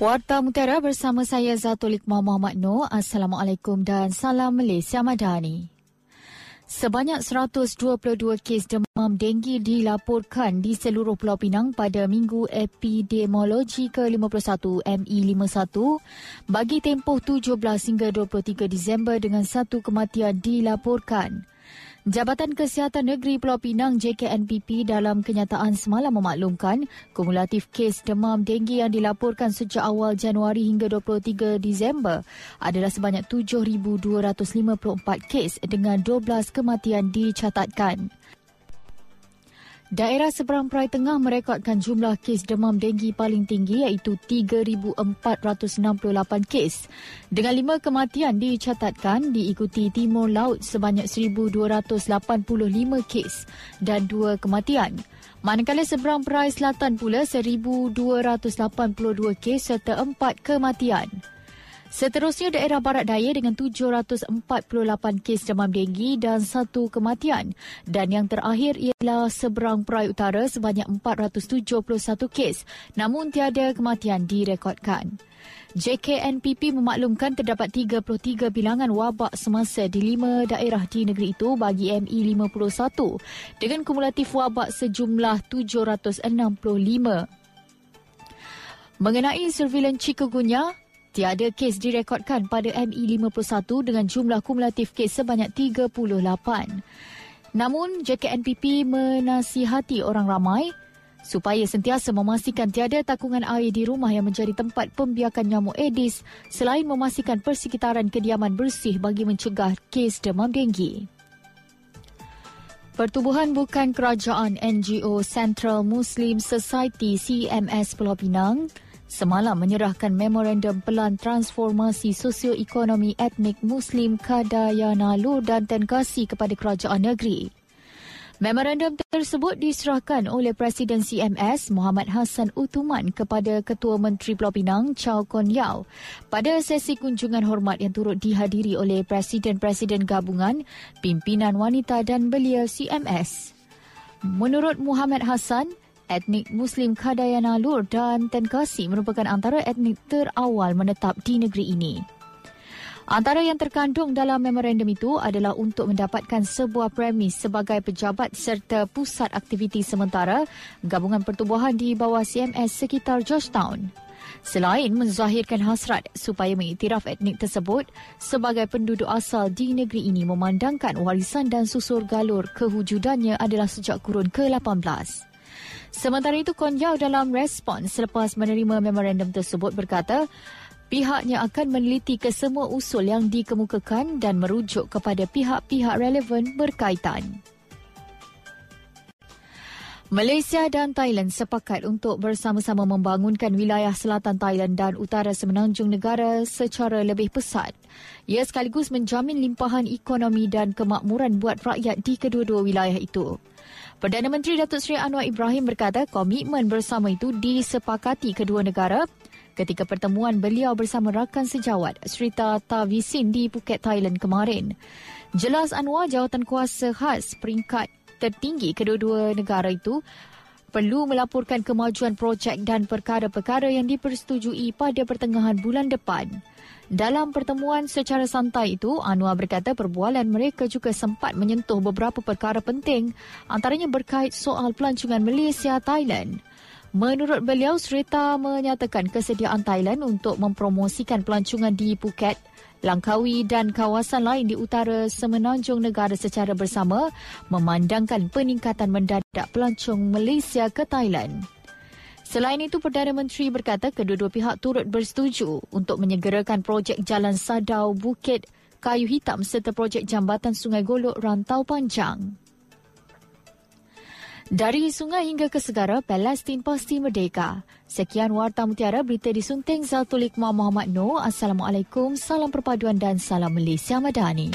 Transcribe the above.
Warta Mutiara bersama saya Zatul Iqmah Muhammad Noor. Assalamualaikum dan salam Malaysia Madani. Sebanyak 122 kes demam denggi dilaporkan di seluruh Pulau Pinang pada Minggu Epidemiologi ke-51 ME51 bagi tempoh 17 hingga 23 Disember dengan satu kematian dilaporkan. Jabatan Kesihatan Negeri Pulau Pinang JKNPP dalam kenyataan semalam memaklumkan kumulatif kes demam denggi yang dilaporkan sejak awal Januari hingga 23 Disember adalah sebanyak 7,254 kes dengan 12 kematian dicatatkan. Daerah seberang Perai Tengah merekodkan jumlah kes demam denggi paling tinggi iaitu 3,468 kes. Dengan lima kematian dicatatkan diikuti Timur Laut sebanyak 1,285 kes dan dua kematian. Manakala seberang Perai Selatan pula 1,282 kes serta empat kematian. Seterusnya daerah barat daya dengan 748 kes demam denggi dan satu kematian. Dan yang terakhir ialah seberang Perai Utara sebanyak 471 kes namun tiada kematian direkodkan. JKNPP memaklumkan terdapat 33 bilangan wabak semasa di lima daerah di negeri itu bagi ME51 dengan kumulatif wabak sejumlah 765. Mengenai surveillance chikungunya, Tiada kes direkodkan pada ME51 dengan jumlah kumulatif kes sebanyak 38. Namun, JKNPP menasihati orang ramai supaya sentiasa memastikan tiada takungan air di rumah yang menjadi tempat pembiakan nyamuk Aedes selain memastikan persekitaran kediaman bersih bagi mencegah kes demam denggi. Pertubuhan Bukan Kerajaan NGO Central Muslim Society CMS Pulau Pinang semalam menyerahkan memorandum pelan transformasi sosioekonomi etnik Muslim Kadayana Lur dan Tenkasi kepada kerajaan negeri. Memorandum tersebut diserahkan oleh Presiden CMS Muhammad Hassan Utuman kepada Ketua Menteri Pulau Pinang Chow Kon Yao pada sesi kunjungan hormat yang turut dihadiri oleh Presiden-Presiden Gabungan, Pimpinan Wanita dan belia CMS. Menurut Muhammad Hassan, etnik Muslim Kadayana Lur dan Tenkasi merupakan antara etnik terawal menetap di negeri ini. Antara yang terkandung dalam memorandum itu adalah untuk mendapatkan sebuah premis sebagai pejabat serta pusat aktiviti sementara gabungan pertubuhan di bawah CMS sekitar Georgetown. Selain menzahirkan hasrat supaya mengiktiraf etnik tersebut sebagai penduduk asal di negeri ini memandangkan warisan dan susur galur kewujudannya adalah sejak kurun ke-18. Sementara itu, Konyao dalam respon selepas menerima memorandum tersebut berkata, pihaknya akan meneliti kesemua usul yang dikemukakan dan merujuk kepada pihak-pihak relevan berkaitan. Malaysia dan Thailand sepakat untuk bersama-sama membangunkan wilayah selatan Thailand dan utara semenanjung negara secara lebih pesat. Ia sekaligus menjamin limpahan ekonomi dan kemakmuran buat rakyat di kedua-dua wilayah itu. Perdana Menteri Datuk Seri Anwar Ibrahim berkata komitmen bersama itu disepakati kedua negara ketika pertemuan beliau bersama rakan sejawat Srita Tavisin di Phuket, Thailand kemarin. Jelas Anwar jawatan kuasa khas peringkat tertinggi kedua-dua negara itu perlu melaporkan kemajuan projek dan perkara-perkara yang dipersetujui pada pertengahan bulan depan. Dalam pertemuan secara santai itu, Anwar berkata perbualan mereka juga sempat menyentuh beberapa perkara penting antaranya berkait soal pelancongan Malaysia-Thailand. Menurut beliau, Serita menyatakan kesediaan Thailand untuk mempromosikan pelancongan di Phuket, Langkawi dan kawasan lain di utara semenanjung negara secara bersama memandangkan peningkatan mendadak pelancong Malaysia ke Thailand. Selain itu, Perdana Menteri berkata kedua-dua pihak turut bersetuju untuk menyegerakan projek Jalan Sadau Bukit Kayu Hitam serta projek Jambatan Sungai Golok Rantau Panjang. Dari sungai hingga ke segara, Palestin pasti merdeka. Sekian Warta Mutiara, berita disunting Zatulik Muhammad Noor. Assalamualaikum, salam perpaduan dan salam Malaysia Madani.